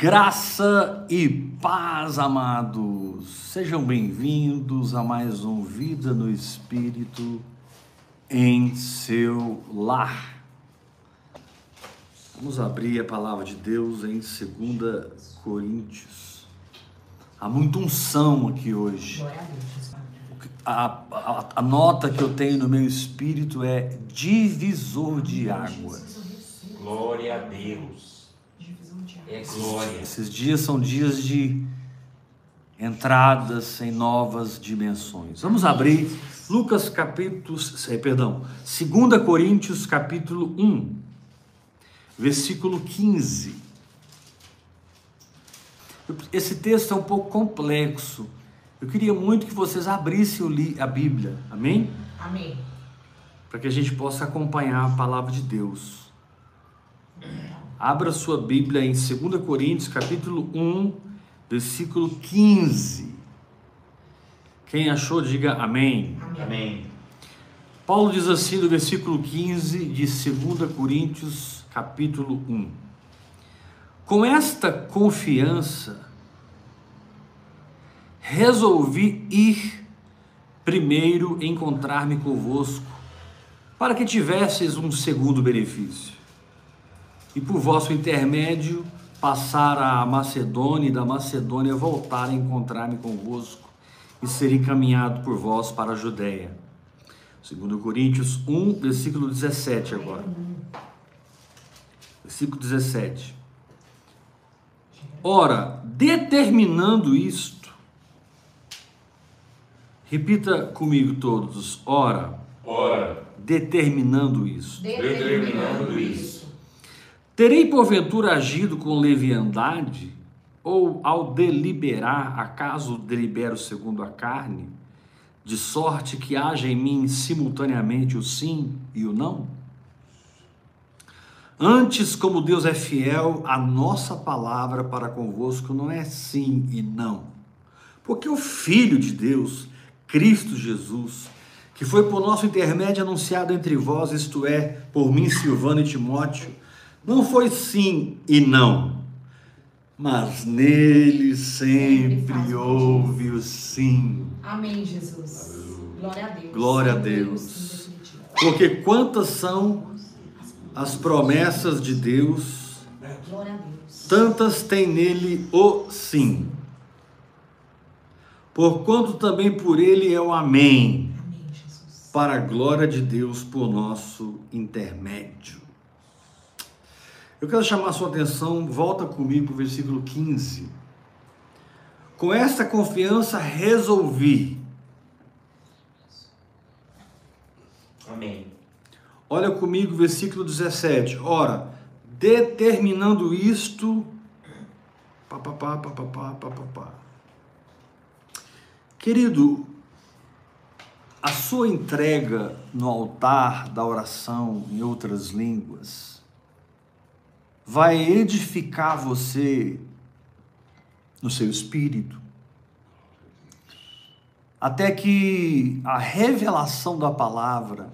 Graça e paz, amados. Sejam bem-vindos a mais um Vida no Espírito em seu lar. Vamos abrir a palavra de Deus em 2 Coríntios. Há muita unção aqui hoje. A, a, a, nota que eu tenho no meu espírito é divisor de águas. Glória a Deus. É glória. Esses dias são dias de entradas em novas dimensões. Vamos abrir Lucas capítulo, eh, perdão, 2 Coríntios capítulo 1, versículo 15. Esse texto é um pouco complexo. Eu queria muito que vocês abrissem a Bíblia. Amém? Amém. Para que a gente possa acompanhar a palavra de Deus. Abra sua Bíblia em 2 Coríntios, capítulo 1, versículo 15. Quem achou, diga amém. Amém. Paulo diz assim no versículo 15 de 2 Coríntios, capítulo 1. Com esta confiança, resolvi ir primeiro encontrar-me convosco, para que tivesseis um segundo benefício e por vosso intermédio passar a Macedônia e da Macedônia voltar a encontrar-me convosco e ser encaminhado por vós para a Judéia. Segundo Coríntios 1, versículo 17 agora. Versículo 17. Ora, determinando isto, repita comigo todos, ora, ora, determinando isso. Determinando isso Terei porventura agido com leviandade, ou ao deliberar, acaso delibero segundo a carne, de sorte que haja em mim simultaneamente o sim e o não? Antes, como Deus é fiel, a nossa palavra para convosco não é sim e não. Porque o Filho de Deus, Cristo Jesus, que foi por nosso intermédio anunciado entre vós, isto é, por mim, Silvano e Timóteo, não foi sim e não, mas nele sempre houve o sim. Amém, Jesus. Glória a Deus. Glória a Deus. Porque quantas são as promessas de Deus, tantas tem nele o sim. Porquanto também por ele é o amém, Amém, Jesus. para a glória de Deus por nosso intermédio. Eu quero chamar a sua atenção, volta comigo para o versículo 15. Com esta confiança resolvi. Amém. Olha comigo, versículo 17. Ora, determinando isto. Pá, pá, pá, pá, pá, pá, pá, pá. Querido, a sua entrega no altar da oração em outras línguas vai edificar você no seu espírito, até que a revelação da palavra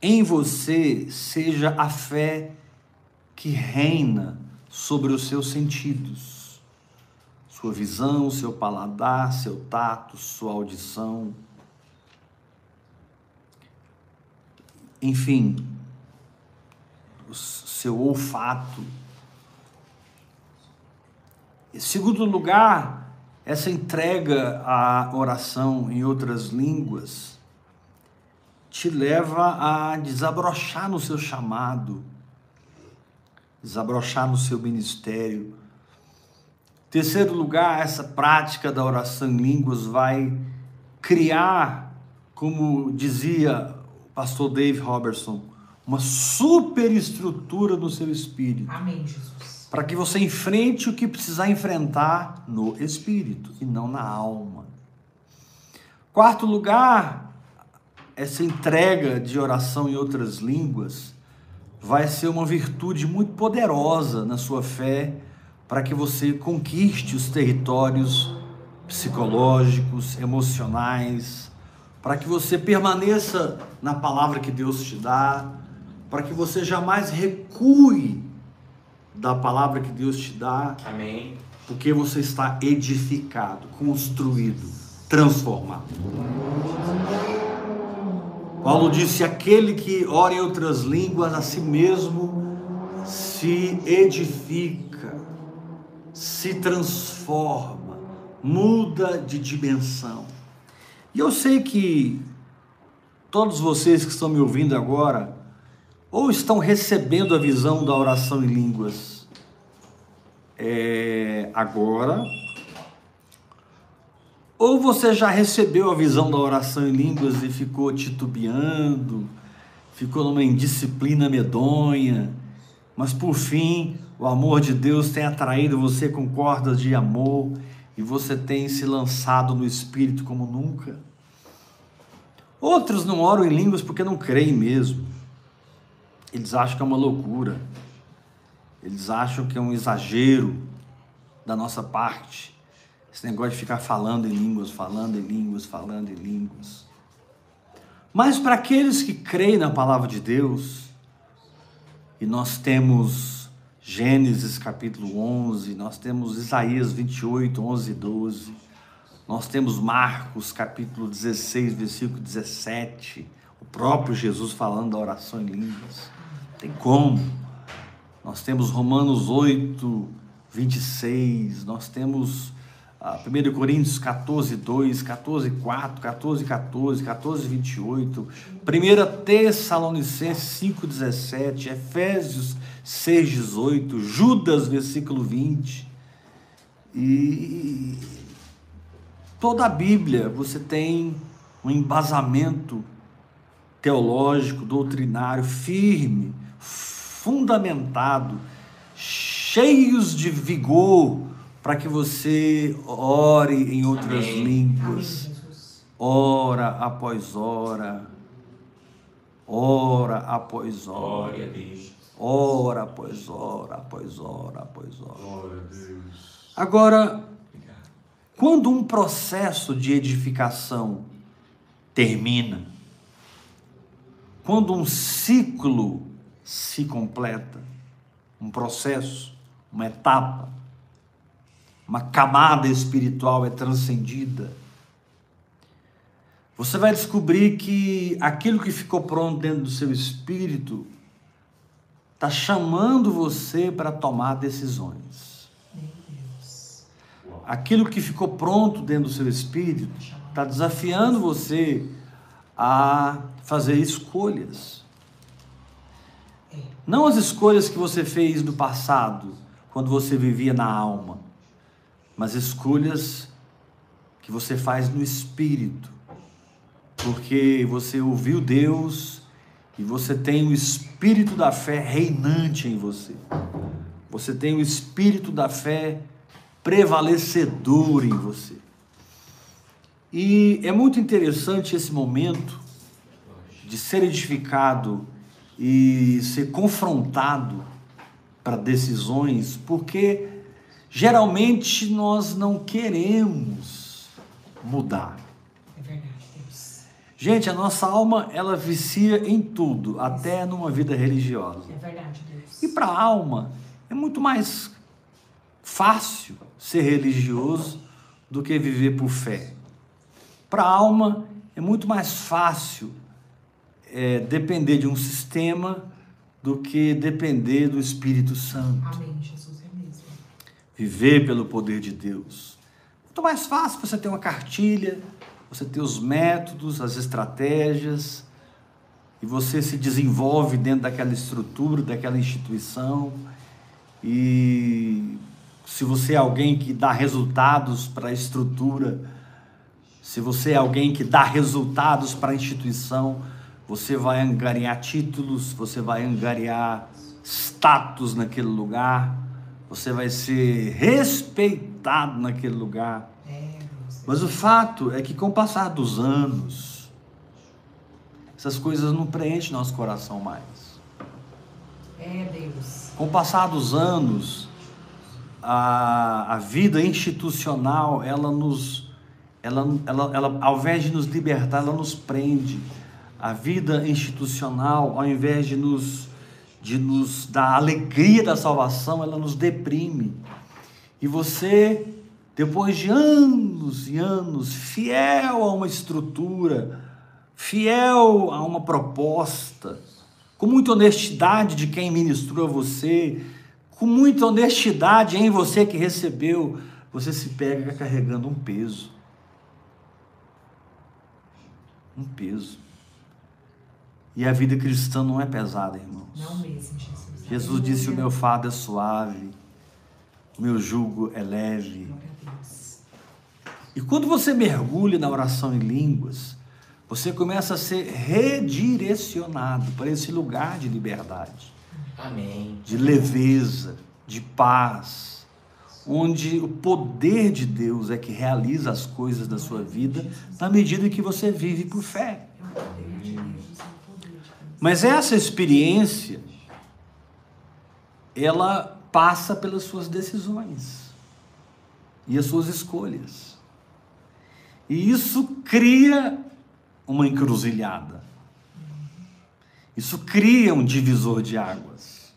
em você seja a fé que reina sobre os seus sentidos, sua visão, seu paladar, seu tato, sua audição. Enfim, seu olfato. Em segundo lugar, essa entrega à oração em outras línguas te leva a desabrochar no seu chamado, desabrochar no seu ministério. Terceiro lugar, essa prática da oração em línguas vai criar, como dizia o pastor Dave Robertson, uma superestrutura no seu espírito. Amém, Jesus. Para que você enfrente o que precisar enfrentar no espírito e não na alma. Quarto lugar, essa entrega de oração em outras línguas vai ser uma virtude muito poderosa na sua fé para que você conquiste os territórios psicológicos, emocionais, para que você permaneça na palavra que Deus te dá, para que você jamais recue da palavra que Deus te dá, Amém. porque você está edificado, construído, transformado. Paulo disse: aquele que ora em outras línguas, a si mesmo se edifica, se transforma, muda de dimensão. E eu sei que todos vocês que estão me ouvindo agora, ou estão recebendo a visão da oração em línguas é, agora, ou você já recebeu a visão da oração em línguas e ficou titubeando, ficou numa indisciplina medonha, mas por fim o amor de Deus tem atraído você com cordas de amor e você tem se lançado no Espírito como nunca. Outros não oram em línguas porque não creem mesmo. Eles acham que é uma loucura. Eles acham que é um exagero da nossa parte. Esse negócio de ficar falando em línguas, falando em línguas, falando em línguas. Mas para aqueles que creem na palavra de Deus, e nós temos Gênesis capítulo 11, nós temos Isaías 28, 11 e 12, nós temos Marcos capítulo 16, versículo 17, o próprio Jesus falando da oração em línguas. Tem como. Nós temos Romanos 8, 26, nós temos ah, 1 Coríntios 14, 2, 14, 4, 14, 14, 14, 28, 1 Tessalonicenses 5, 17, Efésios 6, 18, Judas, versículo 20. E toda a Bíblia você tem um embasamento teológico, doutrinário firme, fundamentado, cheios de vigor para que você ore em outras Amém. línguas, hora após hora, hora após hora, Glória a Deus. hora após hora, após hora, após hora. Glória a Deus. Agora, quando um processo de edificação termina, quando um ciclo se completa, um processo, uma etapa, uma camada espiritual é transcendida, você vai descobrir que aquilo que ficou pronto dentro do seu espírito está chamando você para tomar decisões. Aquilo que ficou pronto dentro do seu espírito está desafiando você a fazer escolhas. Não as escolhas que você fez no passado, quando você vivia na alma, mas escolhas que você faz no espírito, porque você ouviu Deus e você tem o espírito da fé reinante em você. Você tem o espírito da fé prevalecedor em você. E é muito interessante esse momento de ser edificado e ser confrontado para decisões, porque geralmente nós não queremos mudar. É verdade, Deus. Gente, a nossa alma ela vicia em tudo, até numa vida religiosa. É verdade, Deus. E para a alma é muito mais fácil ser religioso do que viver por fé. Para a alma é muito mais fácil é, depender de um sistema do que depender do Espírito Santo. Amém, Jesus. É mesmo. Viver pelo poder de Deus. Muito mais fácil você ter uma cartilha, você ter os métodos, as estratégias, e você se desenvolve dentro daquela estrutura, daquela instituição. E se você é alguém que dá resultados para a estrutura, se você é alguém que dá resultados para a instituição, você vai angariar títulos, você vai angariar status naquele lugar, você vai ser respeitado naquele lugar. É, Deus. Mas o fato é que com o passar dos anos, essas coisas não preenchem nosso coração mais. É, Deus. Com o passar dos anos, a, a vida institucional, ela nos, ela, ela, ela, ao invés de nos libertar, ela nos prende. A vida institucional, ao invés de nos, de nos dar alegria da salvação, ela nos deprime. E você, depois de anos e anos, fiel a uma estrutura, fiel a uma proposta, com muita honestidade de quem ministrou a você, com muita honestidade em você que recebeu, você se pega carregando um peso. Um peso. E a vida cristã não é pesada, irmãos. Não mesmo, Jesus. Jesus disse: O meu fardo é suave, o meu jugo é leve. Glória a Deus. E quando você mergulha na oração em línguas, você começa a ser redirecionado para esse lugar de liberdade, Amém. de leveza, de paz, onde o poder de Deus é que realiza as coisas da sua vida na medida que você vive por fé. Mas essa experiência, ela passa pelas suas decisões e as suas escolhas. E isso cria uma encruzilhada. Isso cria um divisor de águas.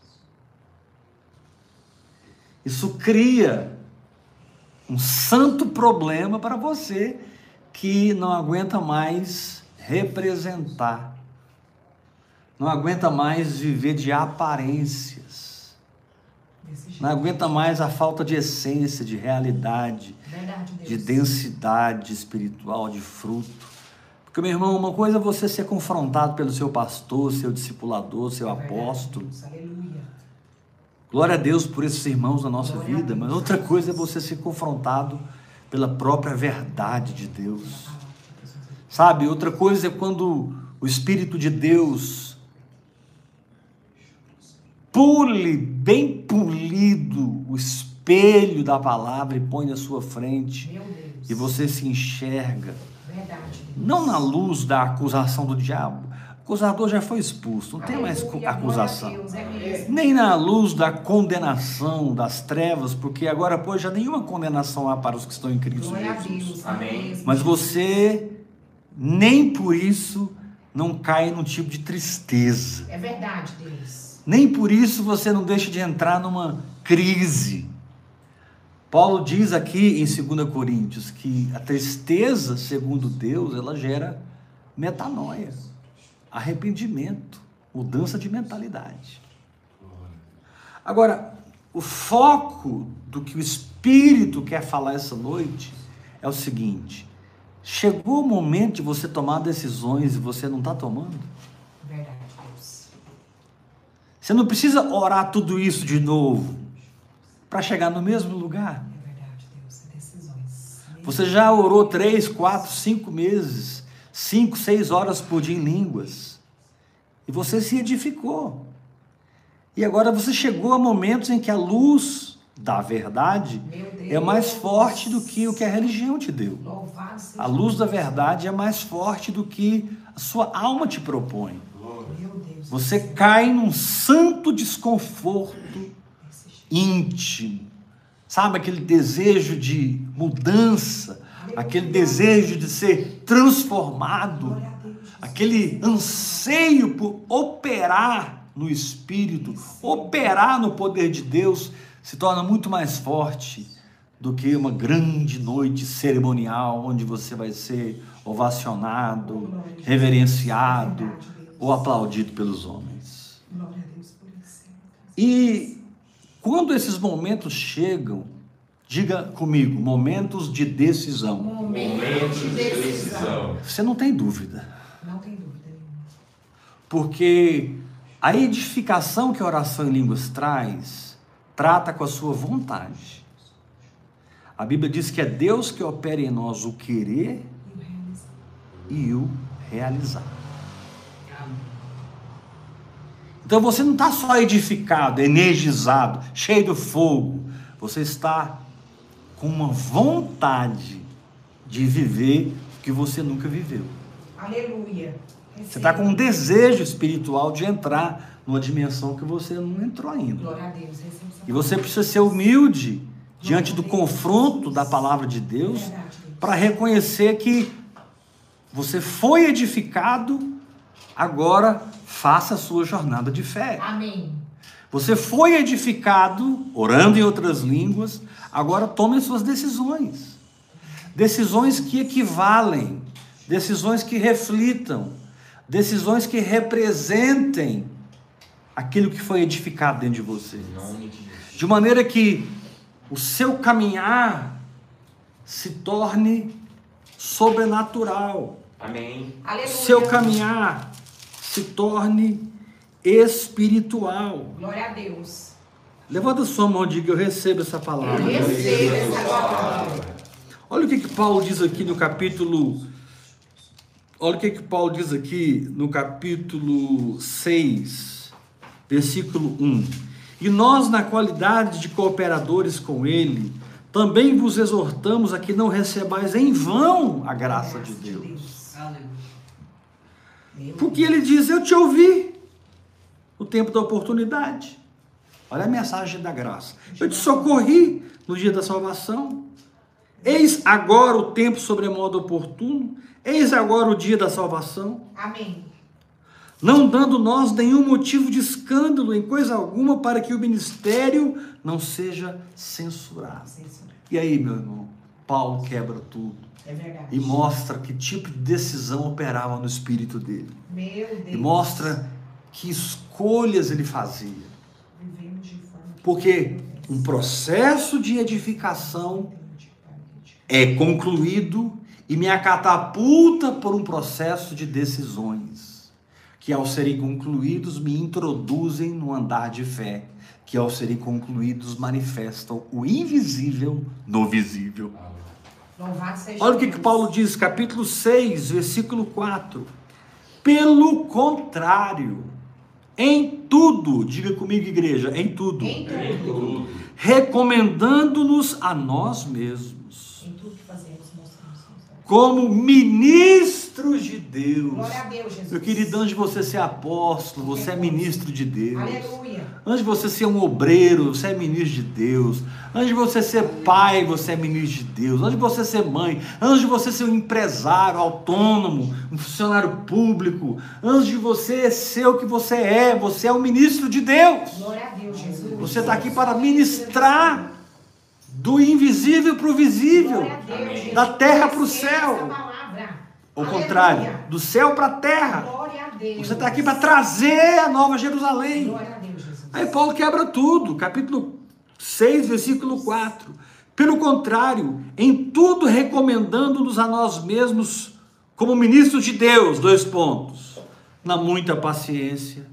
Isso cria um santo problema para você que não aguenta mais representar não aguenta mais viver de aparências, não aguenta mais a falta de essência, de realidade, Verdade, de densidade espiritual, de fruto. Porque, meu irmão, uma coisa é você ser confrontado pelo seu pastor, seu discipulador, seu apóstolo. Glória a Deus por esses irmãos na nossa Glória vida, mas outra coisa é você ser confrontado pela própria verdade de Deus. Sabe, outra coisa é quando o Espírito de Deus pule, bem polido, o espelho da palavra e põe na sua frente Meu Deus. e você se enxerga, Verdade, não na luz da acusação do diabo. O acusador já foi expulso, não tem mais acusação. Deus, é. Nem na luz da condenação das trevas, porque agora, pois, já nenhuma condenação há para os que estão em Cristo Jesus. Amém. mesmo, Mas você nem por isso não cai num tipo de tristeza. É verdade, Deus. Nem por isso você não deixa de entrar numa crise. Paulo diz aqui em 2 Coríntios que a tristeza, segundo Deus, ela gera metanoia, arrependimento, mudança de mentalidade. Agora, o foco do que o Espírito quer falar essa noite é o seguinte: chegou o momento de você tomar decisões e você não está tomando? Você não precisa orar tudo isso de novo para chegar no mesmo lugar. É. É. Você já orou três, quatro, cinco meses, cinco, seis horas por dia em línguas. E você se edificou. E agora você chegou a momentos em que a luz da verdade é mais forte do que o que a religião te deu. A luz da verdade é mais forte do que a sua alma te propõe. Você cai num santo desconforto íntimo, sabe? Aquele desejo de mudança, aquele desejo de ser transformado, aquele anseio por operar no Espírito, operar no poder de Deus, se torna muito mais forte do que uma grande noite cerimonial onde você vai ser ovacionado, reverenciado ou aplaudido pelos homens. Glória a Deus por isso. E quando esses momentos chegam, diga comigo, momentos de decisão. Momentos de decisão. Você não tem dúvida, Não tem dúvida nenhuma. porque a edificação que a oração em línguas traz, trata com a sua vontade. A Bíblia diz que é Deus que opera em nós o querer E o realizar. e o realizar. Então você não está só edificado, energizado, cheio do fogo. Você está com uma vontade de viver o que você nunca viveu. Aleluia. Você está com um desejo espiritual de entrar numa dimensão que você não entrou ainda. Glória a Deus. Receba E você precisa ser humilde diante do confronto da palavra de Deus. para reconhecer que você foi edificado, agora faça a sua jornada de fé. Amém. Você foi edificado, orando em outras línguas, agora tome as suas decisões. Decisões que equivalem, decisões que reflitam, decisões que representem aquilo que foi edificado dentro de você. Em nome de Jesus. De maneira que o seu caminhar se torne sobrenatural. Amém. Aleluia. Seu caminhar se torne espiritual. Glória a Deus. Levanta sua mão e diga: Eu recebo essa Eu palavra. recebo essa palavra. Olha o que, que Paulo diz aqui no capítulo. Olha o que, que Paulo diz aqui no capítulo 6, versículo 1. E nós, na qualidade de cooperadores com ele, também vos exortamos a que não recebais em vão a graça de Deus. Meu Porque ele diz: Eu te ouvi no tempo da oportunidade. Olha a mensagem da graça. Eu te socorri no dia da salvação. Eis agora o tempo sobremodo oportuno. Eis agora o dia da salvação. Amém. Não dando nós nenhum motivo de escândalo em coisa alguma para que o ministério não seja censurado. E aí, meu irmão? Paulo quebra tudo É verdade. e mostra que tipo de decisão operava no espírito dele. Meu Deus. E mostra que escolhas ele fazia. Porque um processo de edificação é concluído e me catapulta por um processo de decisões, que ao serem concluídos me introduzem no andar de fé, que ao serem concluídos manifestam o invisível no visível. Olha o que, que. Paulo diz, capítulo 6, versículo 4. Pelo contrário, em tudo, diga comigo, igreja, em tudo, Em tudo. Em tudo. recomendando-nos a nós mesmos, Em tudo que fazemos, como ministros de Deus. Glória a Deus, Jesus. Meu querido, antes de você ser apóstolo, você é ministro de Deus. Aleluia. Antes de você ser um obreiro, você é ministro de Deus. Antes de você ser pai, você é ministro de Deus. Antes de você ser mãe, antes de você ser um empresário autônomo, um funcionário público, antes de você ser o que você é, você é um ministro de Deus. Glória a Deus, Jesus. Você está aqui para ministrar do invisível para o visível, Glória a Deus, Amém. Jesus. da terra para o céu. Ao Aleluia. contrário, do céu para a terra. Glória a Deus. Você está aqui para trazer a nova Jerusalém. Aí Paulo quebra tudo, capítulo 6, versículo 4. Pelo contrário, em tudo recomendando-nos a nós mesmos como ministros de Deus, dois pontos. Na muita paciência,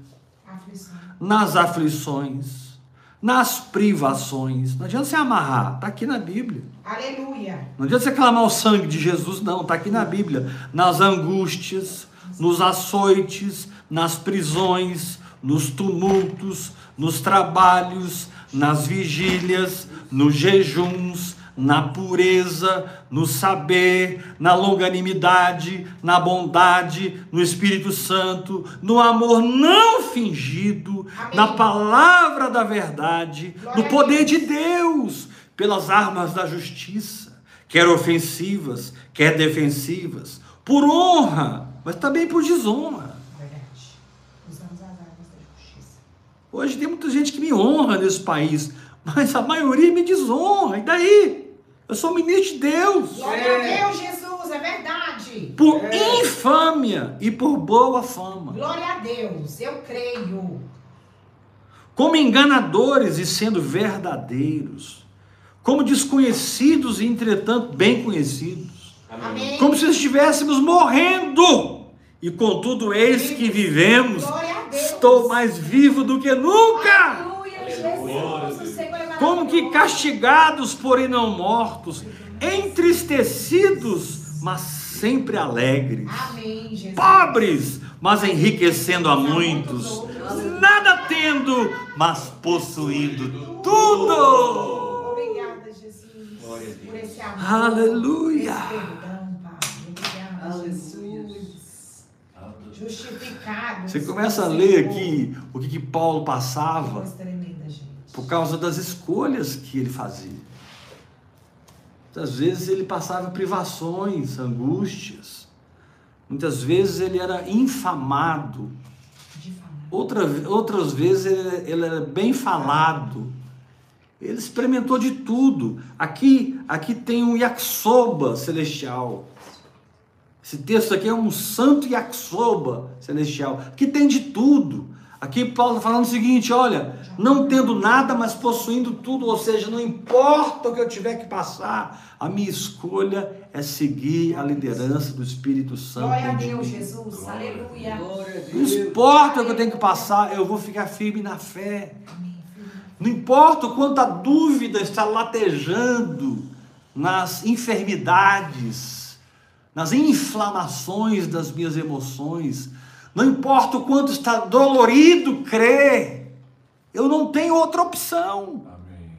Aflição. nas aflições, nas privações. Não adianta você amarrar, está aqui na Bíblia. Aleluia. Não adianta você clamar o sangue de Jesus, não, está aqui na Bíblia. Nas angústias, nos açoites, nas prisões, nos tumultos, nos trabalhos, nas vigílias, nos jejuns, na pureza, no saber, na longanimidade, na bondade, no Espírito Santo, no amor não fingido, Amém. na palavra da verdade, Glória no poder de Deus, pelas armas da justiça, quer ofensivas, quer defensivas, por honra, mas também por desonra. Verdade. Usamos as armas da justiça. Hoje tem muita gente que me honra nesse país, mas a maioria me desonra. E daí? Eu sou ministro de Deus. Glória a Deus, Jesus. É verdade. Por infâmia e por boa fama. Glória a Deus. Eu creio. Como enganadores e sendo verdadeiros. Como desconhecidos e entretanto bem conhecidos. Amém. Como se estivéssemos morrendo. E contudo, eis que vivemos. Glória a Deus. Estou mais vivo do que nunca. Aleluia, Aleluia. Jesus. O Senhor é Como que castigados, porém não mortos, entristecidos, mas sempre alegres, Amém, Jesus. pobres, mas enriquecendo a muitos, nada tendo, mas possuindo tudo. Obrigada, Jesus. Glória a Deus. Por esse amor. Aleluia. Esse perdão, Pai. Obrigada, Jesus. Justificado. Você começa a ler aqui o que, que Paulo passava por causa das escolhas que ele fazia. Muitas vezes ele passava privações, angústias. Muitas vezes ele era infamado, outra, outras vezes ele, ele é bem falado. Ele experimentou de tudo. Aqui, aqui tem um yakisoba celestial. Esse texto aqui é um santo yakisoba celestial. Aqui tem de tudo. Aqui Paulo está falando o seguinte: olha, não tendo nada, mas possuindo tudo, ou seja, não importa o que eu tiver que passar, a minha escolha é seguir a liderança do Espírito Santo. Glória a Deus, mim. Jesus. Aleluia. Não importa o que eu tenho que passar, eu vou ficar firme na fé. Não importa o quanto a dúvida está latejando nas enfermidades, nas inflamações das minhas emoções, não importa o quanto está dolorido crer, eu não tenho outra opção, Amém.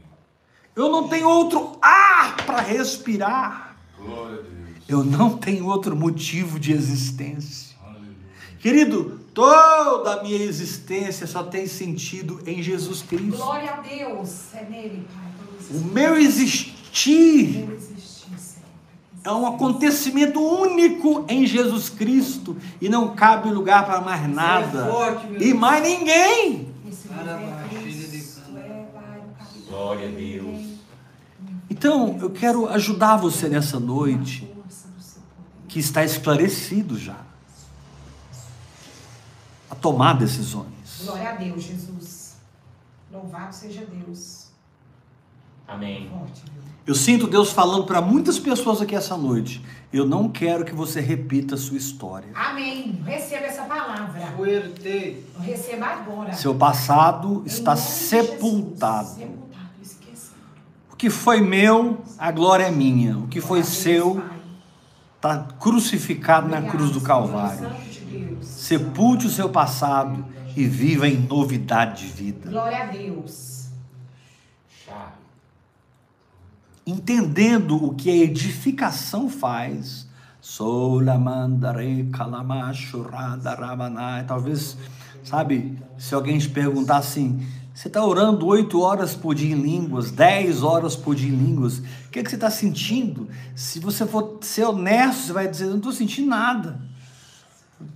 eu não tenho outro ar para respirar, Glória a Deus. eu não tenho outro motivo de existência. Aleluia. Querido, toda a minha existência só tem sentido em Jesus Cristo. Glória a Deus. É nele, Pai. O meu existir Meu existir, Senhor. É um acontecimento único em Jesus Cristo e não cabe lugar para mais nada forte, meu e mais ninguém. É. É, Glória a. Deus. Então, eu quero ajudar você nessa noite que está esclarecido já a tomar decisões. Glória a Deus, Jesus. Louvado seja Deus. Amém. Eu sinto Deus falando para muitas pessoas aqui essa noite. Eu não quero que você repita a sua história. Amém. Receba essa palavra. Fuerte. Receba agora. Seu passado Em está sepultado. Sepultado. O que foi meu, a glória é minha. O que foi Deus, seu, está crucificado na Obrigado, cruz do Calvário. De. Sepulte o seu passado e viva em novidade de vida. Glória a Deus. Chave. Entendendo o que a edificação faz. Talvez, sabe, se alguém te perguntar assim, você está orando oito horas por dia em línguas, dez horas por dia em línguas, o que, é que você está sentindo? Se você for ser honesto, você vai dizer, não estou sentindo nada.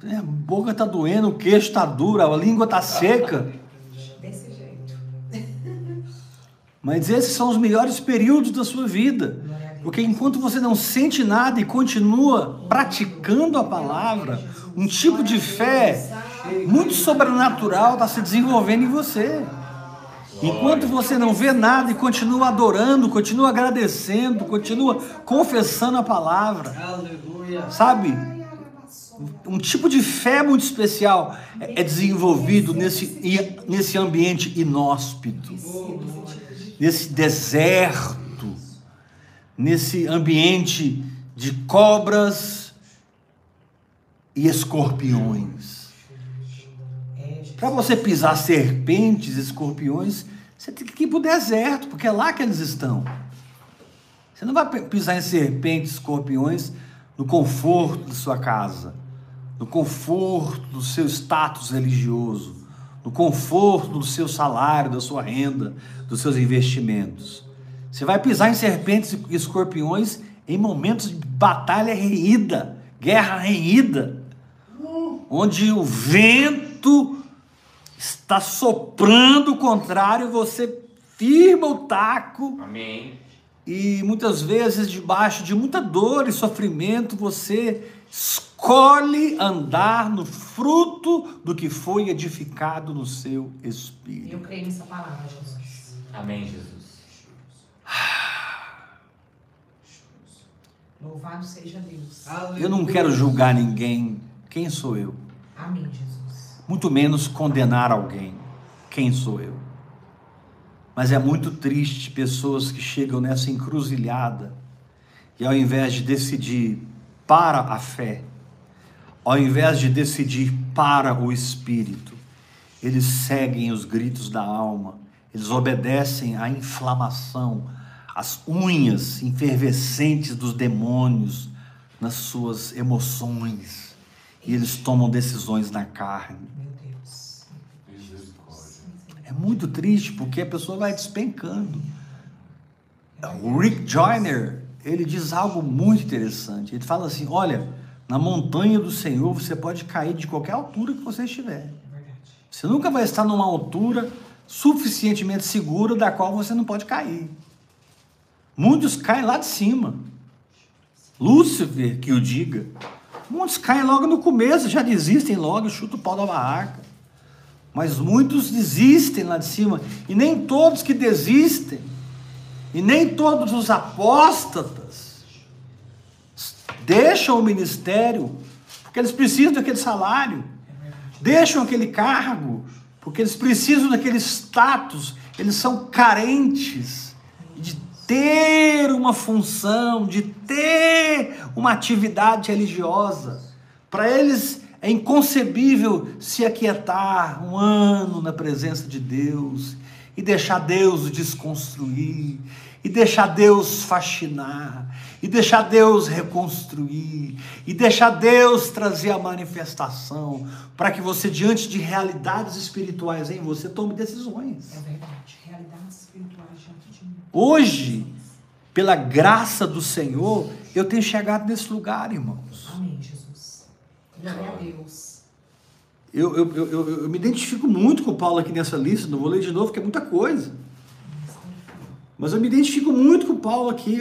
É, A boca está doendo, o queixo está duro, a língua está seca. Mas esses são os melhores períodos da sua vida. Porque enquanto você não sente nada e continua praticando a palavra, um tipo de fé muito sobrenatural está se desenvolvendo em você. Enquanto você não vê nada e continua adorando, continua agradecendo, continua confessando a palavra, sabe? Um tipo de fé muito especial é é desenvolvido nesse, nesse ambiente inóspito nesse deserto, nesse ambiente de cobras e escorpiões. Para você pisar serpentes e escorpiões, você tem que ir para o deserto, porque é lá que eles estão. Você não vai pisar em serpentes e escorpiões no conforto da sua casa, no conforto do seu status religioso, no conforto do seu salário, da sua renda, dos seus investimentos. Você vai pisar em serpentes e escorpiões em momentos de batalha reída, guerra reída, onde o vento está soprando o contrário, você firma o taco Amém. e muitas vezes debaixo de muita dor e sofrimento você escolhe andar no fruto do que foi edificado no seu espírito. Eu creio nessa palavra, Jesus. Amém, Jesus. Louvado seja Deus. Aleluia. Eu não quero julgar ninguém. Quem sou eu? Amém, Jesus. Muito menos condenar alguém. Quem sou eu? Mas é muito triste pessoas que chegam nessa encruzilhada e ao invés de decidir para a fé, ao invés de decidir para o espírito, eles seguem os gritos da alma, eles obedecem à inflamação, às unhas efervescentes dos demônios nas suas emoções, e eles tomam decisões na carne. Meu Deus. Misericórdia. É muito triste porque a pessoa vai despencando. O Rick Joyner, ele diz algo muito interessante. Ele fala assim: olha, na montanha do Senhor você pode cair de qualquer altura que você estiver. É. Você nunca vai estar numa altura suficientemente segura da qual você não pode cair. Muitos caem lá de cima. Lúcifer que o diga. Muitos caem logo no começo, já desistem logo, chutam o pau da barraca. Mas muitos desistem lá de cima. E nem todos que desistem, e nem todos os apóstatas, deixam o ministério, porque eles precisam daquele salário, deixam aquele cargo, porque eles precisam daquele status, eles são carentes de ter uma função, de ter uma atividade religiosa. Para eles é inconcebível se aquietar um ano na presença de Deus e deixar Deus desconstruir, e deixar Deus fascinar, e deixar Deus reconstruir, e deixar Deus trazer a manifestação, para que você, diante de realidades espirituais em você, tome decisões. É verdade. Realidades espirituais diante de mim. Hoje, pela graça do Senhor, eu tenho chegado nesse lugar, irmãos. Amém, Jesus. Glória a Deus. Eu, eu, eu, eu, eu me identifico muito com o Paulo aqui nessa lista, não vou ler de novo, porque é muita coisa. Mas eu me identifico muito com o Paulo aqui,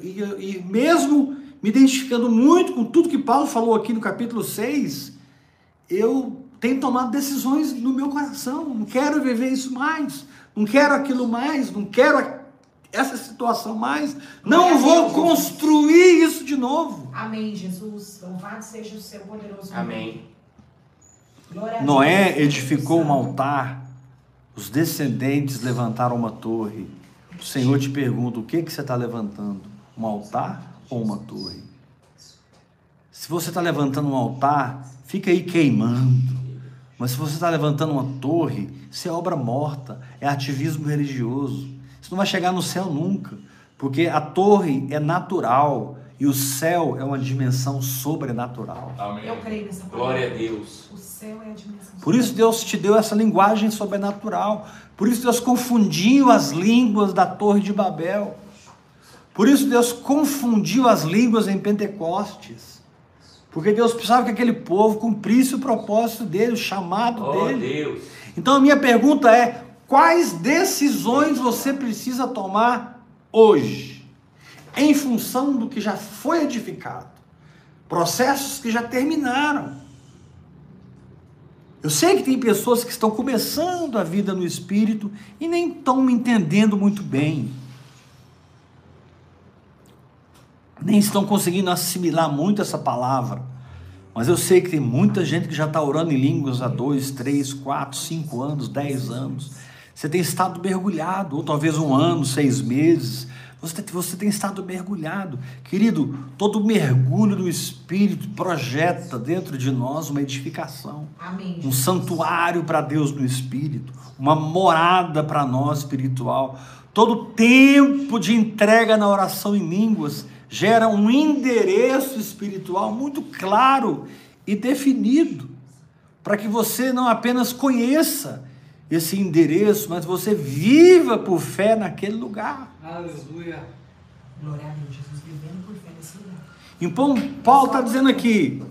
e, mesmo me identificando muito com tudo que Paulo falou aqui no capítulo 6, eu tenho tomado decisões no meu coração. Não quero viver isso mais, não quero aquilo mais, não quero essa situação mais. Não Glória a vou Deus. construir isso de novo. Amém, Jesus. Louvado seja o seu poderoso nome. Amém. Glória a Noé Deus. edificou um altar, os descendentes levantaram uma torre. O Senhor te pergunta: o que, que você está levantando? Um altar ou uma torre? Se você está levantando um altar, fica aí queimando. Mas se você está levantando uma torre, isso é obra morta, é ativismo religioso. Isso não vai chegar no céu nunca, porque a torre é natural e o céu é uma dimensão sobrenatural. Amém. Eu creio nessa palavra. Glória a Deus. O céu é a dimensão. Por isso Deus te deu essa linguagem sobrenatural. Por isso Deus confundiu as línguas da Torre de Babel. Por isso Deus confundiu as línguas em Pentecostes. Porque Deus precisava que aquele povo cumprisse o propósito dele, o chamado Oh, dele. Deus. Então a minha pergunta é: quais decisões você precisa tomar hoje, em função do que já foi edificado? Processos que já terminaram. Eu sei que tem pessoas que estão começando a vida no espírito e nem estão me entendendo muito bem. Nem estão conseguindo assimilar muito essa palavra. Mas eu sei que tem muita gente que já está orando em línguas há dois, três, quatro, cinco anos, dez anos. Você tem estado mergulhado, ou talvez um ano, seis meses. Você, você tem estado mergulhado. Querido, todo mergulho do Espírito projeta dentro de nós uma edificação Amém. um santuário para Deus no espírito, uma morada para nós espiritual. Todo tempo de entrega na oração em línguas gera um endereço espiritual muito claro e definido, para que você não apenas conheça esse endereço, mas você viva por fé naquele lugar. Aleluia. Glória a Deus, Jesus, vivendo por fé nesse lugar. Então, Paulo está dizendo aqui,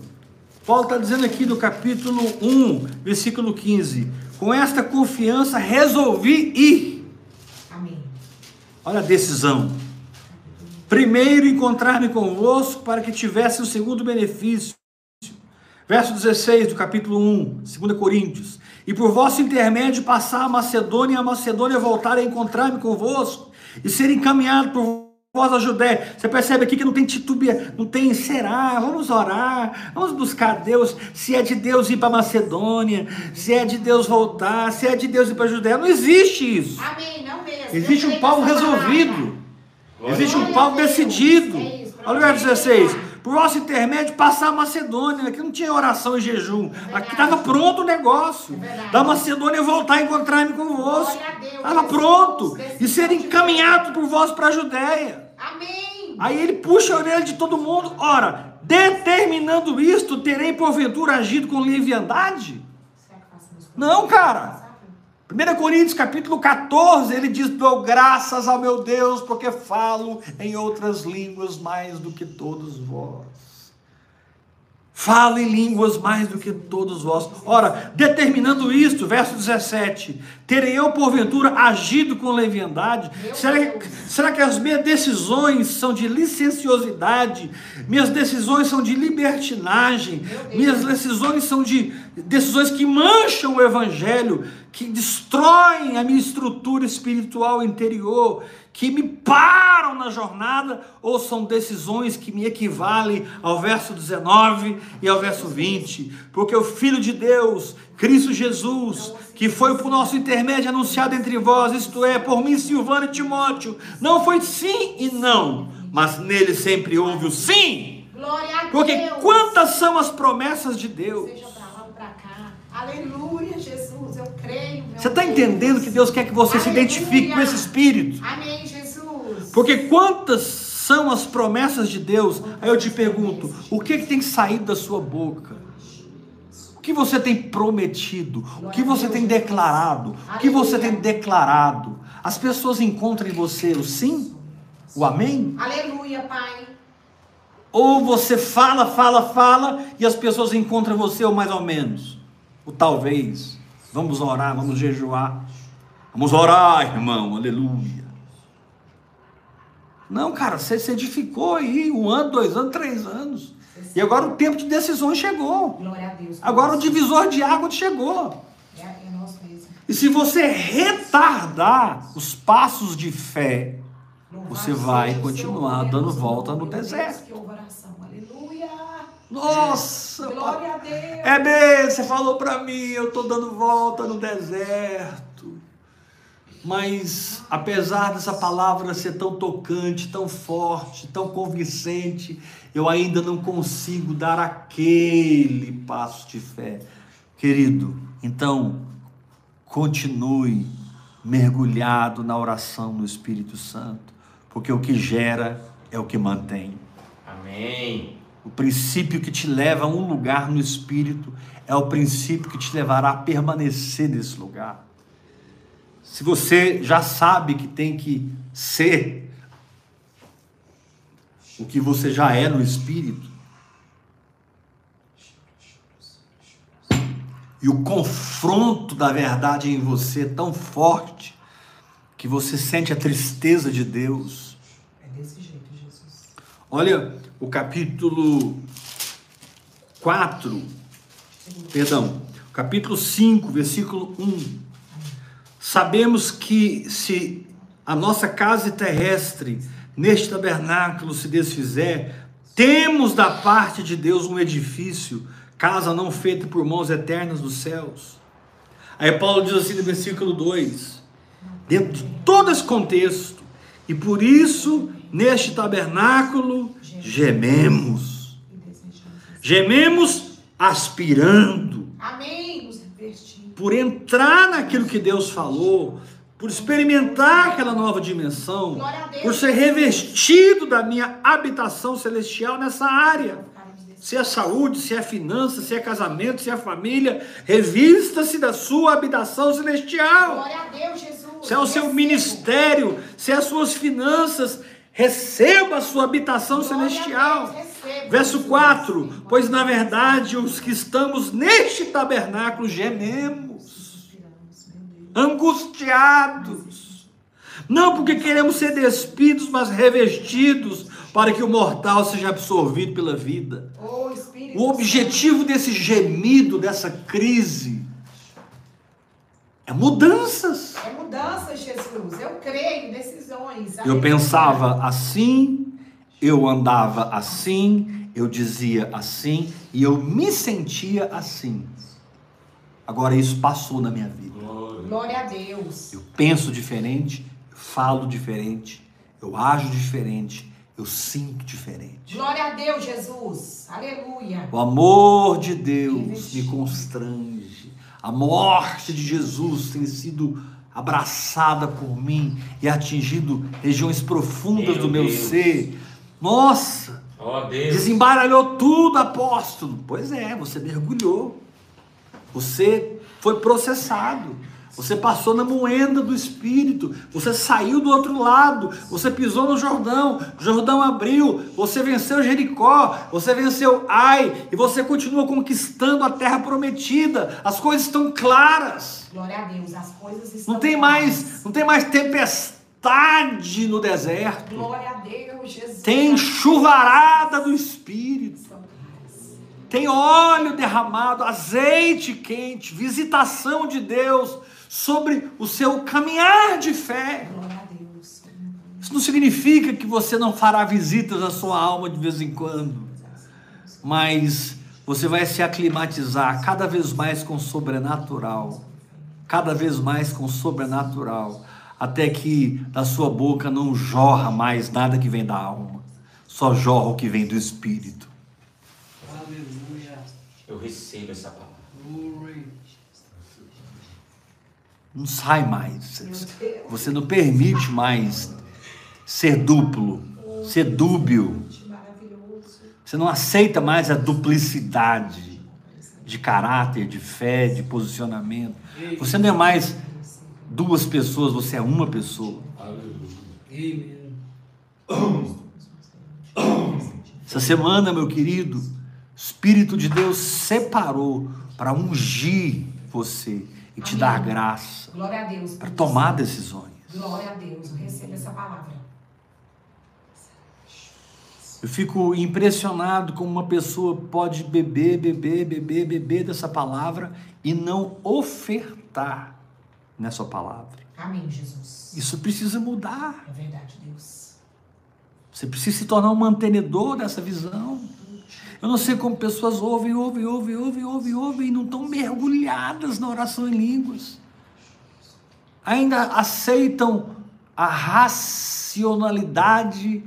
Paulo está dizendo aqui no capítulo 1, versículo 15: com esta confiança resolvi ir. Amém. Olha a decisão. Primeiro encontrar-me convosco para que tivesse o segundo benefício. Verso 16 do capítulo 1, 2 Coríntios. E por vosso intermédio passar a Macedônia e a Macedônia voltar a encontrar-me convosco e ser encaminhado por vós a Judéia. Você percebe aqui que não tem titubia, não tem será, vamos orar, vamos buscar Deus, se é de Deus ir para Macedônia, se é de Deus voltar, se é de Deus ir para a Judéia. Não existe isso. Amém, não mesmo. Existe Eu um palavra. resolvido. Existe um Paulo a Deus. decidido. É Olha o verso 16. Por vosso intermédio, passar a Macedônia. Aqui não tinha oração e jejum. Aqui estava pronto o negócio. É. Da Macedônia voltar a encontrar-me convosco. Deus. Estava pronto. E ser encaminhado por vós para a Judéia. Amém. Aí ele puxa a orelha de todo mundo. Ora, determinando isto, terei porventura agido com leviandade? Não, cara. 1 Coríntios capítulo 14, ele diz: Dou graças ao meu Deus, porque falo em outras línguas mais do que todos vós. Fala em línguas mais do que todos vós. Ora, determinando isto, verso 17: Terei eu porventura agido com leviandade? Será que, será que as minhas decisões são de licenciosidade? Minhas decisões são de libertinagem? Minhas decisões são de decisões que mancham o evangelho, que destroem a minha estrutura espiritual interior? Que me param na jornada, ou são decisões que me equivalem ao verso 19 e ao verso 20, porque o Filho de Deus, Cristo Jesus, que foi por nosso intermédio anunciado entre vós, isto é, por mim, Silvano e Timóteo, não foi sim e não, mas nele sempre houve o sim. Glória a Porque quantas são as promessas de Deus? Aleluia, Jesus. Eu creio. meu Você está entendendo que Deus quer que você se identifique com esse espírito? Amém, Jesus. Porque quantas são as promessas de Deus? Aí eu te pergunto, o que, que tem saído da sua boca? O que você tem prometido? O que você tem declarado? O que você tem declarado? As pessoas encontram em você o sim? O amém? Aleluia, Pai. Ou você fala, fala, fala e as pessoas encontram você ou mais ou menos? O talvez. Vamos orar, vamos jejuar. Vamos orar, irmão, aleluia. Não, cara, você se edificou aí um ano, dois anos, três anos. E agora o tempo de decisões chegou. Glória a Deus. Agora o divisor de água chegou. É, é. E se você retardar os passos de fé, Você vai continuar dando volta no deserto. Nossa, Glória a Deus. É bem, você falou para mim, eu estou dando volta no deserto. Mas apesar dessa palavra ser tão tocante, tão forte, tão convincente, eu ainda não consigo dar aquele passo de fé. Querido, então continue mergulhado na oração no Espírito Santo, porque o que gera é o que mantém. Amém. O princípio que te leva a um lugar no espírito é o princípio que te levará a permanecer nesse lugar. Se você já sabe que tem que ser o que você já é no espírito, e o confronto da verdade em você é tão forte que você sente a tristeza de Deus, É desse jeito, Jesus. Olha o capítulo 4, perdão, capítulo 5, versículo 1. Sabemos que se a nossa casa terrestre neste tabernáculo se desfizer, temos da parte de Deus um edifício, casa não feita por mãos eternas dos céus. Aí Paulo diz assim no versículo 2: dentro de todo esse contexto, e por isso, neste tabernáculo, gememos. Gememos aspirando Amém. Por entrar naquilo que Deus falou, por experimentar aquela nova dimensão, por ser revestido da minha habitação celestial nessa área. Se é saúde, se é finança, se é casamento, se é família, revista-se da sua habitação celestial. Deus. Se é o seu ministério, se é as suas finanças, receba a sua habitação Glória celestial. Deus, Verso Jesus. 4: Pois na verdade os que estamos neste tabernáculo gememos, angustiados, não porque queremos ser despidos, mas revestidos, para que o mortal seja absorvido pela vida. Espírito O objetivo desse gemido, dessa crise, é mudanças. É mudança, Jesus. Eu creio em decisões. Eu pensava assim, eu andava assim, eu dizia assim e eu me sentia assim. Agora isso passou na minha vida. Glória. Glória a Deus. Eu penso diferente, eu falo diferente, eu ajo diferente, eu sinto diferente. Glória a Deus, Jesus. Aleluia. O amor de Deus me constrange. A morte de Jesus tem sido abraçada por mim e atingido regiões profundas Meu do meu Deus. ser. Nossa, Deus. desembaralhou tudo, apóstolo. Pois é, você mergulhou. Você foi processado. Você passou na moenda do Espírito. Você saiu do outro lado. Você pisou no Jordão. Jordão abriu. Você venceu Jericó. Você venceu Ai. E você continua conquistando a terra prometida. As coisas estão claras. Glória a Deus, as coisas estão Não tem mais, não tem mais tempestade no deserto. Glória a Deus, Jesus. Tem chuvarada do Espírito. Claras. Tem óleo derramado, azeite quente, visitação de Deus sobre o seu caminhar de fé. Isso não significa que você não fará visitas à sua alma de vez em quando, mas você vai se aclimatizar cada vez mais com o sobrenatural, cada vez mais com o sobrenatural, até que da sua boca não jorra mais nada que vem da alma, só jorra o que vem do espírito. Aleluia. Eu recebo essa palavra. Não sai mais. Você não permite mais ser duplo, ser dúbio. Você não aceita mais a duplicidade de caráter, de fé, de posicionamento. Você não é mais duas pessoas, você é uma pessoa. Essa semana, meu querido, o Espírito de Deus separou para ungir você e te Amém. dar graça Glória a Deus. para tomar decisões. Glória a Deus. Eu recebo essa palavra. Eu fico impressionado como uma pessoa pode beber, beber, beber, beber dessa palavra e não ofertar nessa palavra. Amém, Jesus. Isso precisa mudar. É verdade, Deus. Você precisa se tornar um mantenedor dessa visão. Eu não sei como pessoas ouvem, ouvem, ouvem, ouvem, ouvem, ouvem e não estão mergulhadas na oração em línguas. Ainda aceitam a racionalidade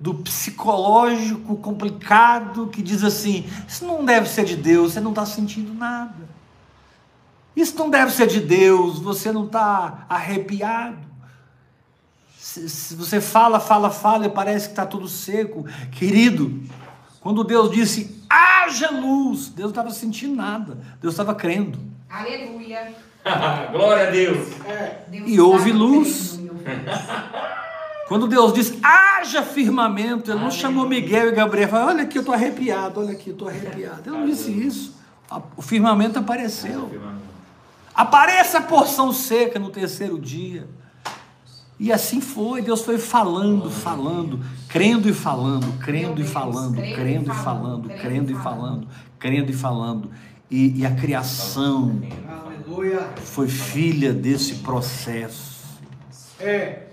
do psicológico complicado que diz assim: isso não deve ser de Deus, você não está sentindo nada. Isso não deve ser de Deus, você não está arrepiado. Se, se você fala, fala, fala e parece que está tudo seco. Querido, quando Deus disse haja luz, Deus não estava sentindo nada, Deus estava crendo. Aleluia. Glória a Deus. Deus E houve luz. Quando Deus disse haja firmamento, Ele não chamou Miguel e Gabriel e falou: Olha aqui, eu estou arrepiado, olha aqui, eu estou arrepiado. Ele não disse isso. O firmamento apareceu. Apareça a porção seca no terceiro dia. E assim foi, Deus foi falando, falando, crendo e falando, crendo e falando, crendo e falando, crendo e falando, crendo e falando. E, a criação foi filha desse processo. É.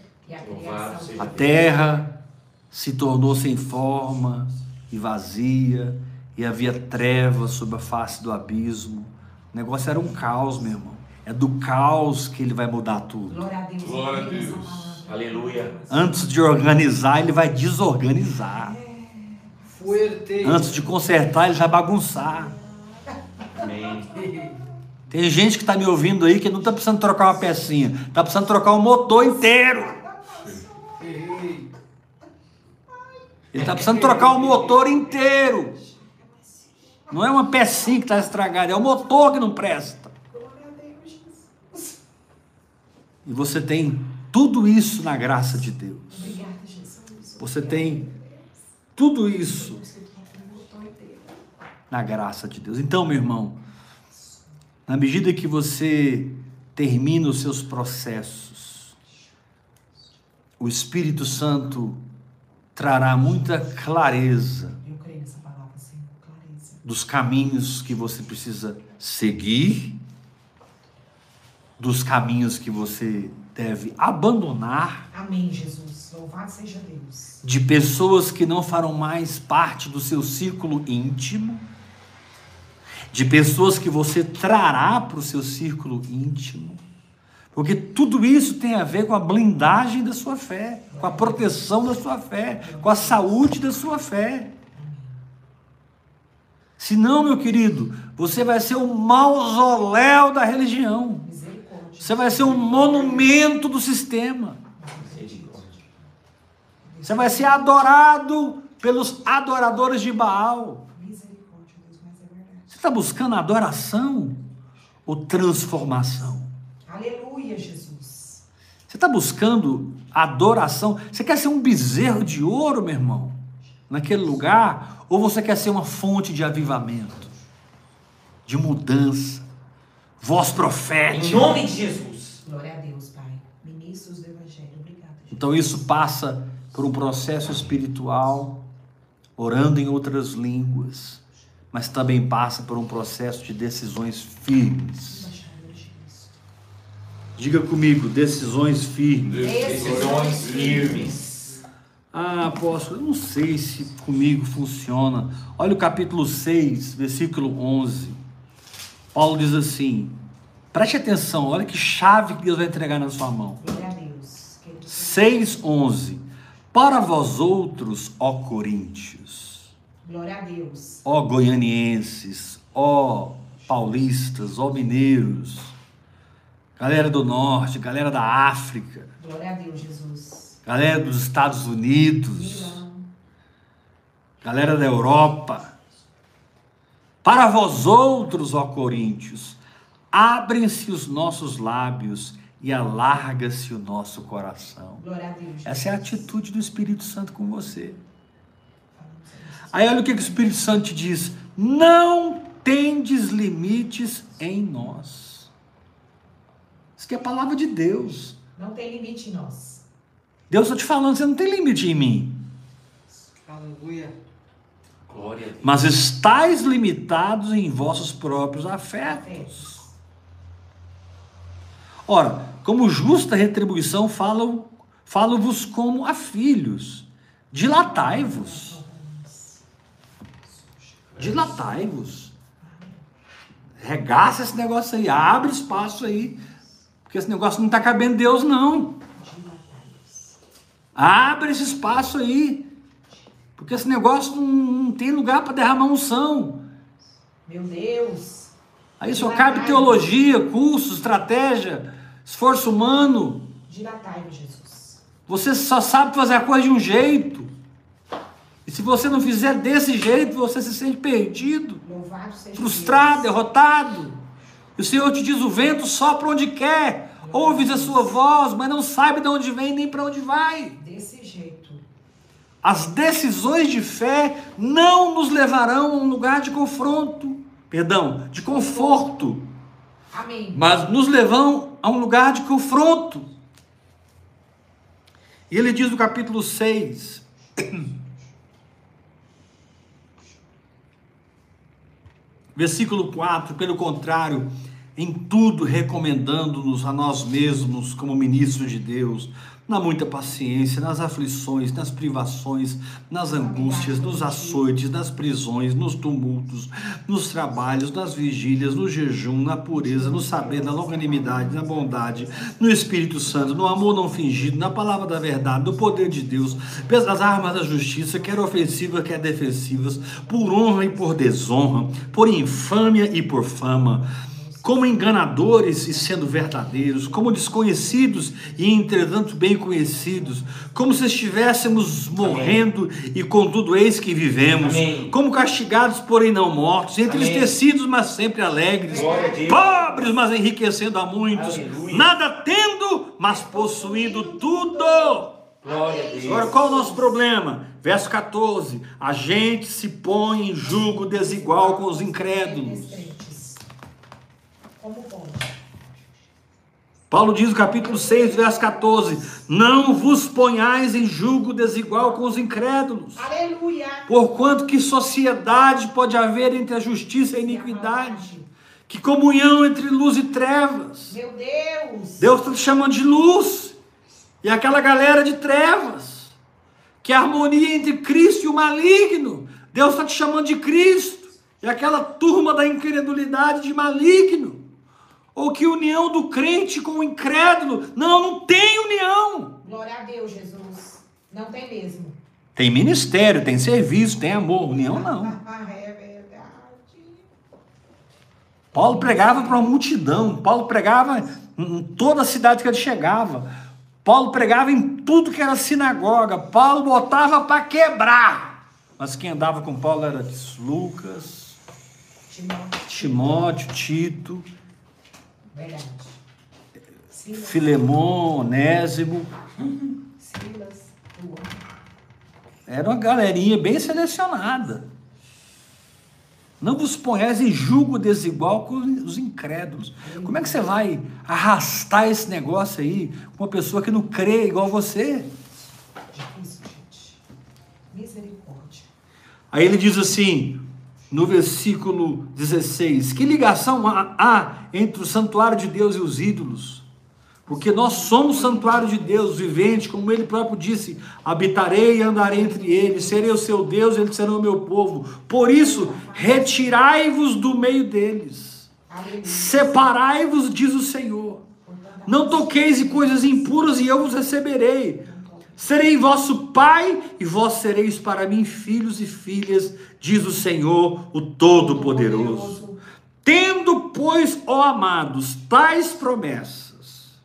A terra se tornou sem forma e vazia, e havia trevas sobre a face do abismo. O negócio era um caos, meu irmão. É do caos que ele vai mudar tudo. Glória a Deus. Glória a Deus. Aleluia. Antes de organizar, ele vai desorganizar. Fuerte. Antes de consertar, ele vai bagunçar. Amém. Tem gente que está me ouvindo aí que não está precisando trocar uma pecinha, está precisando trocar o motor inteiro. Ei. Ele está precisando trocar o motor inteiro. Não é uma pecinha que está estragada, é o motor que não presta. Glória a Deus, Jesus. E você tem tudo isso na graça de Deus. Você tem tudo isso na graça de Deus. Então, meu irmão, na medida que você termina os seus processos, o Espírito Santo trará muita. Clareza. dos caminhos que você precisa seguir, dos caminhos que você deve abandonar, Amém, Jesus. Louvado seja Deus. de pessoas que não farão mais parte do seu círculo íntimo, de pessoas que você trará para o seu círculo íntimo, porque tudo isso tem a ver com a blindagem da sua fé, com a proteção da sua fé, com a saúde da sua fé. Senão, meu querido, você vai ser um mausoléu da religião. Você vai ser um monumento do sistema. Você vai ser adorado pelos adoradores de Baal. Você está buscando adoração ou transformação? Aleluia, Jesus. Você está buscando adoração? Você quer ser um bezerro de ouro, meu irmão? Naquele lugar? Ou você quer ser uma fonte de avivamento? De mudança? Voz Em profética? nome de Jesus. Glória a Deus, Pai. Ministros do Evangelho. Obrigada, Jesus. Então isso passa por um processo espiritual, orando em outras línguas, mas também passa por um processo de decisões firmes. Diga comigo, decisões firmes. Decisões firmes. Ah, apóstolo, eu não sei se comigo funciona. Olha o capítulo 6, versículo 11. Paulo diz assim: preste atenção, olha que chave que Deus vai entregar na sua mão. Glória a Deus. Querido 6, 11. Para vós outros, ó coríntios, Glória a Deus. ó goianienses, ó paulistas, ó mineiros, galera do norte, galera da África, Glória a Deus, Jesus. galera dos Estados Unidos, Milão. galera da Europa. Para vós outros, ó coríntios, abrem-se os nossos lábios e alarga-se o nosso coração. Glória a Deus. Essa é a atitude do Espírito Santo com você. Aí olha o que, que o Espírito Santo te diz: não tendes limites em nós. Isso que é a palavra de Deus. Não tem limite em nós. Deus está te falando, você não tem limite em mim. Aleluia. Mas estáis limitados em vossos próprios afetos. Ora, como justa retribuição, falo-vos como a filhos. Dilatai-vos. Dilatai-vos. Regaça esse negócio aí, abre espaço aí. Porque esse negócio não está cabendo Deus, não. Abre esse espaço aí. Porque esse negócio não, não tem lugar para derramar unção. Meu Deus. Aí só cabe teologia, curso, estratégia, esforço humano. Dilatai-vos, Jesus. Você só sabe fazer a coisa de um jeito. E se você não fizer desse jeito, você se sente perdido, frustrado, Deus. derrotado. E o Senhor te diz: o vento sopra onde quer, ouves a sua voz, mas não sabe de onde vem nem para onde vai. As decisões de fé não nos levarão a um lugar de confronto, perdão, de conforto, Amém. mas nos levam a um lugar de confronto. E ele diz no capítulo 6, versículo 4, pelo contrário, em tudo recomendando-nos a nós mesmos como ministros de Deus, na muita paciência, nas aflições, nas privações, nas angústias, nos açoites, nas prisões, nos tumultos, nos trabalhos, nas vigílias, no jejum, na pureza, no saber, na longanimidade, na bondade, no Espírito Santo, no amor não fingido, na palavra da verdade, no poder de Deus, pelas armas da justiça, quer ofensivas, quer defensivas, por honra e por desonra, por infâmia e por fama como enganadores e sendo verdadeiros, como desconhecidos e entretanto bem conhecidos, como se estivéssemos morrendo e contudo eis que vivemos, Amém. como castigados porém não mortos, entristecidos mas sempre alegres, pobres mas enriquecendo a muitos, Aleluia. nada tendo mas possuindo tudo. Glória a Deus. Agora, qual é o nosso problema? Verso 14: A gente se põe em julgo desigual com os incrédulos. Como? Paulo diz no capítulo 6, verso 14: Não vos ponhais em julgo desigual com os incrédulos, Aleluia. porquanto que sociedade pode haver entre a justiça e a iniquidade, que comunhão entre luz e trevas. Meu Deus. Deus está te chamando de luz, e aquela galera de trevas, que é harmonia entre Cristo e o maligno. Deus está te chamando de Cristo, e aquela turma da incredulidade de maligno. Ou que união do crente com o incrédulo. Não, não tem união. Glória a Deus, Jesus. Não tem mesmo. Tem ministério, tem serviço, tem amor. União não. Ah, é verdade. Paulo pregava para uma multidão. Paulo pregava em toda a cidade que ele chegava. Paulo pregava em tudo que era sinagoga. Paulo botava para quebrar. Mas quem andava com Paulo era Lucas, Timóteo. Timóteo, Tito. Verdade. Silas, Filemon, Onésimo. Silas. Era uma galerinha bem selecionada. Não vos ponhais em julgo desigual com os incrédulos. Como é que você vai arrastar esse negócio aí com uma pessoa que não crê igual você? Difícil, gente. Misericórdia. Aí ele diz assim, no versículo 16: Que ligação há, entre o santuário de Deus e os ídolos? Porque nós somos santuário de Deus, vivente, como ele próprio disse: habitarei e andarei entre eles, serei o seu Deus, eles serão o meu povo. Por isso, retirai-vos do meio deles, separai-vos, diz o Senhor. Não toqueis em coisas impuras e eu vos receberei. Serei vosso pai e vós sereis para mim filhos e filhas, diz o Senhor, o Todo-Poderoso. Tendo, pois, ó amados, tais promessas,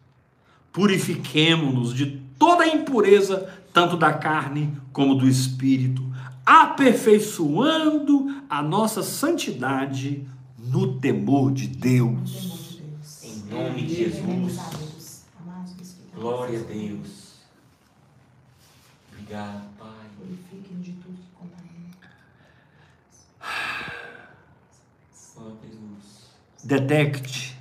purifiquemo-nos de toda a impureza, tanto da carne como do espírito, aperfeiçoando a nossa santidade no temor de Deus. Em nome de Jesus. Glória a Deus. Obrigado, Pai. Purifiquem de tudo que contamina. Detecte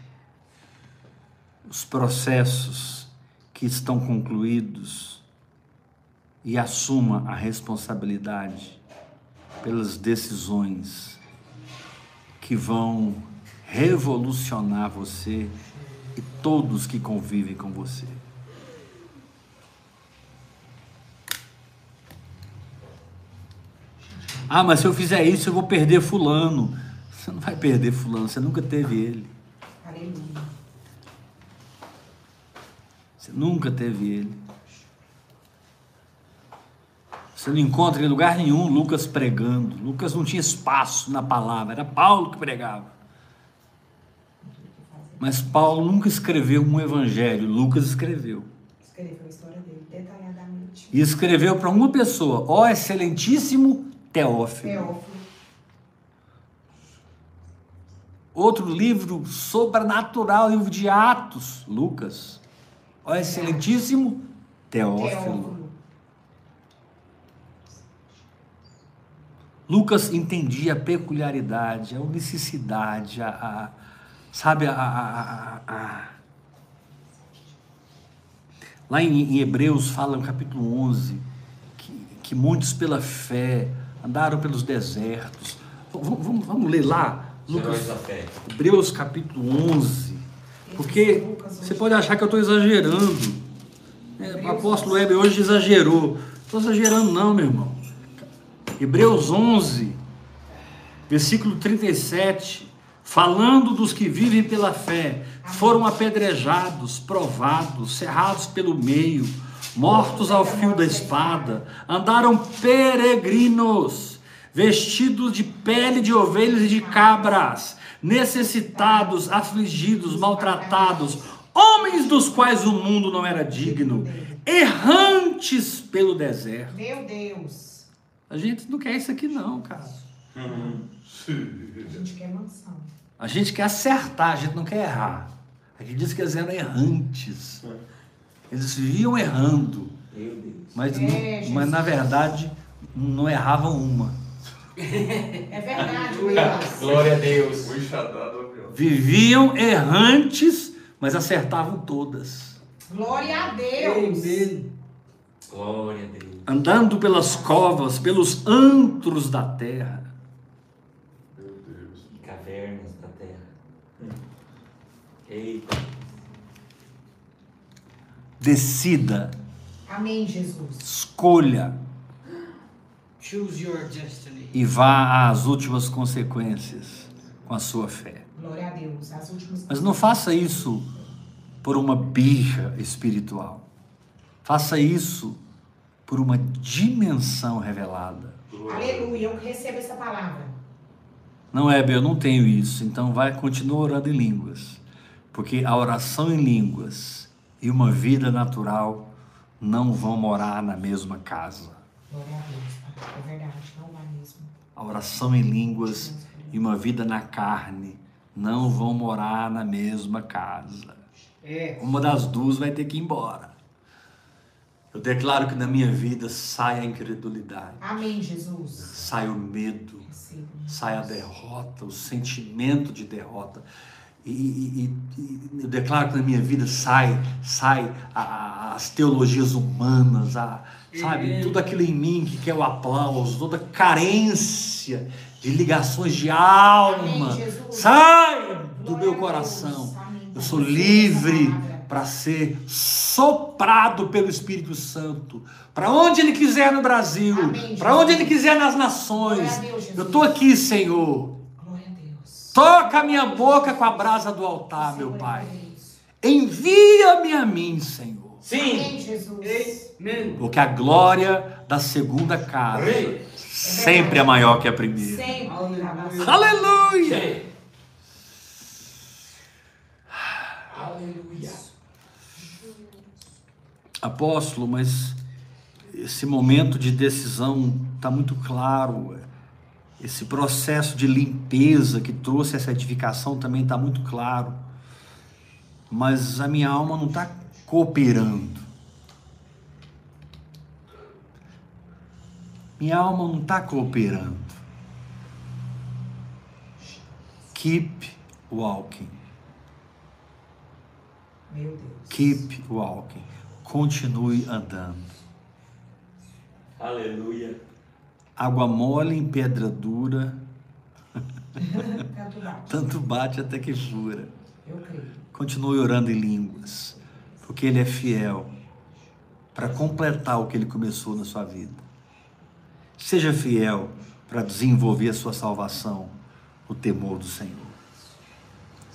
os processos que estão concluídos e assuma a responsabilidade pelas decisões que vão revolucionar você e todos que convivem com você. Ah, mas se eu fizer isso eu vou perder fulano. Você não vai perder fulano, você nunca teve ele. Você nunca teve ele. Você não encontra em lugar nenhum Lucas pregando. Lucas não tinha espaço na palavra, era Paulo que pregava. Mas Paulo nunca escreveu um evangelho, Lucas escreveu. Escreveu a história dele detalhadamente. E escreveu para uma pessoa, ó excelentíssimo Teófilo. Teófilo. Outro livro sobrenatural, livro de Atos, Lucas. Ó excelentíssimo Teófilo. Teófilo. Lucas entendia a peculiaridade, a unicidade, a, a- sabe, a, a- a- a- lá em, em Hebreus fala no capítulo 11 que, que muitos pela fé andaram pelos desertos. Vamos, vamos- vamos ler lá, Lucas. Hebreus capítulo 11, porque você pode achar que eu estou exagerando. É, o apóstolo Heber hoje exagerou. Estou exagerando não, meu irmão. Hebreus 11, versículo 37, falando dos que vivem pela fé, foram apedrejados, provados, cerrados pelo meio, mortos ao fio da espada, andaram peregrinos, vestidos de pele de ovelhas e de cabras, necessitados, afligidos, maltratados, homens dos quais o mundo não era digno, errantes pelo deserto. Meu Deus. A gente não quer isso aqui não, cara. A gente quer mansão. A gente quer acertar, a gente não quer errar. Aqui diz que eles eram errantes. Eles viviam errando, Meu Deus. mas, É, mas na verdade não erravam uma. É verdade, Deus. Glória a Deus. Abriu. Viviam errantes, mas acertavam todas. Glória a Deus. Glória a Deus. Andando pelas covas, pelos antros da terra. Meu Deus. E cavernas da terra. Eita. Decida, Amém, Jesus. escolha Choose your destiny. e vá às últimas consequências com a sua fé. Glória a Deus. As últimas Mas não faça isso por uma birra espiritual. Faça isso por uma dimensão revelada. Aleluia. Eu recebo essa palavra. Não é, eu não tenho isso. Então vai continuar orando em línguas. Porque a oração em línguas e uma vida natural não vão morar na mesma casa. Pai. É verdade. Não vai mesmo. A oração em línguas e uma vida na carne não vão morar na mesma casa. É. Uma das duas vai ter que ir embora. Eu declaro que na minha vida sai a incredulidade, Amém, Jesus. sai o medo, sai a derrota, o sentimento de derrota. E, e- e- eu declaro que na minha vida sai, sai a- a- as teologias humanas, a, sabe, Amém. tudo aquilo em mim que quer o aplauso, toda carência de ligações de alma, Amém, sai do meu coração. Eu sou livre para ser soprado pelo Espírito Santo, para onde Ele quiser no Brasil, para onde. Ele quiser nas nações. Eu estou aqui, Senhor. Toca a minha boca com a brasa do altar, meu Pai. Envia-me a mim, Senhor. Sim. Jesus. Porque a glória da segunda casa sempre é maior que a primeira. Sempre. Aleluia. Aleluia. Apóstolo, mas esse momento de decisão está muito claro. Esse processo de limpeza que trouxe essa edificação também está muito claro. Mas a minha alma não está cooperando. Minha alma não está cooperando. Keep walking. Meu Deus. Keep walking. Continue andando. Aleluia. Água mole em pedra dura, tanto bate até que fura. Eu creio. Continue orando em línguas, porque Ele é fiel para completar o que Ele começou na sua vida. Seja fiel para desenvolver a sua salvação, o temor do Senhor.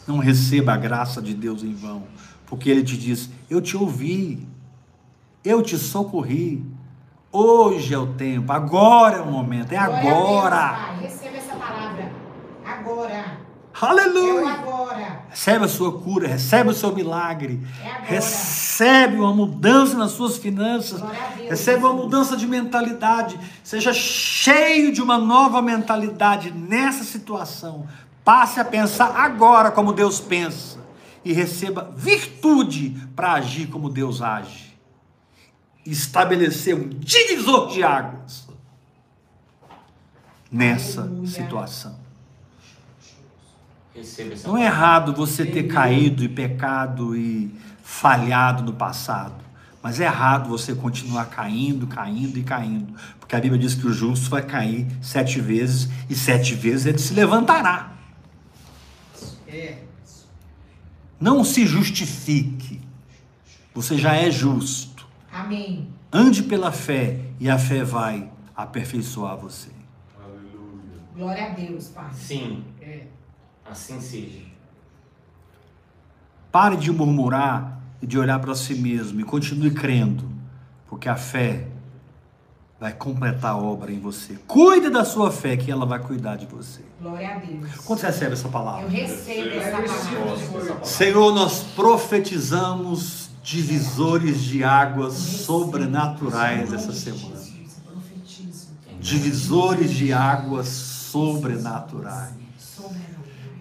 Não receba a graça de Deus em vão, porque Ele te diz: Eu te ouvi, eu te socorri. Hoje é o tempo, agora é o momento, é agora. Receba essa palavra. Agora. É Aleluia! agora. Recebe a sua cura, recebe o seu milagre, É recebe uma mudança nas suas finanças, Deus, recebe uma mudança de mentalidade, seja cheio de uma nova mentalidade nessa situação. Passe a pensar agora como Deus pensa e receba virtude para agir como Deus age. Estabelecer um divisor de águas nessa Aleluia. situação. Não é errado você ter caído e pecado e falhado no passado, mas é errado você continuar caindo, caindo e caindo, porque a Bíblia diz que o justo vai cair sete vezes e sete vezes ele se levantará. É. Não se justifique, você já é justo. Amém. Ande pela fé e a fé vai aperfeiçoar você. Aleluia. Glória a Deus, Pai. Sim. É. Assim seja. Pare de murmurar e de olhar para si mesmo e continue crendo, porque a fé vai completar a obra em você. Cuide da sua fé, que ela vai cuidar de você. Glória a Deus. Quando você recebe essa Eu palavra? recebo essa palavra. Senhor, nós profetizamos divisores de águas sobrenaturais essa semana. Divisores de águas sobrenaturais.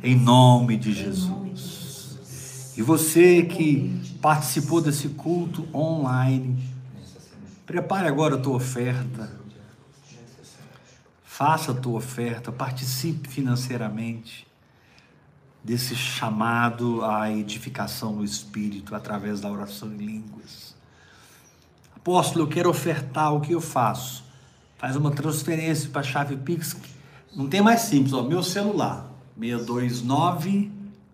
Em nome de. Jesus. E você que participou desse culto online, prepare agora a tua oferta. Faça a tua oferta, participe financeiramente desse chamado à edificação no espírito através da oração em línguas. Apóstolo, eu quero ofertar o que eu faço. Faz uma transferência para a chave Pix. Não tem mais simples, ó, meu celular. 629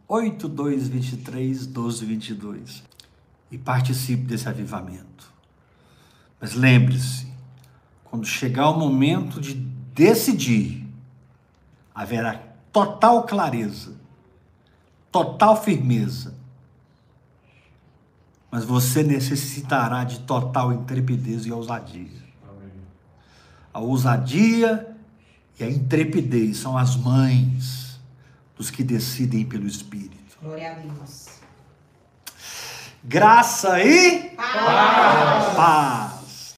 8223 1222. E participe desse avivamento. Mas lembre-se, quando chegar o momento de decidir, haverá total clareza, total firmeza. Mas você necessitará de total intrepidez e ousadia. Amém. A ousadia e a intrepidez são as mães dos que decidem pelo Espírito. Glória a Deus. Graça e Paz. paz.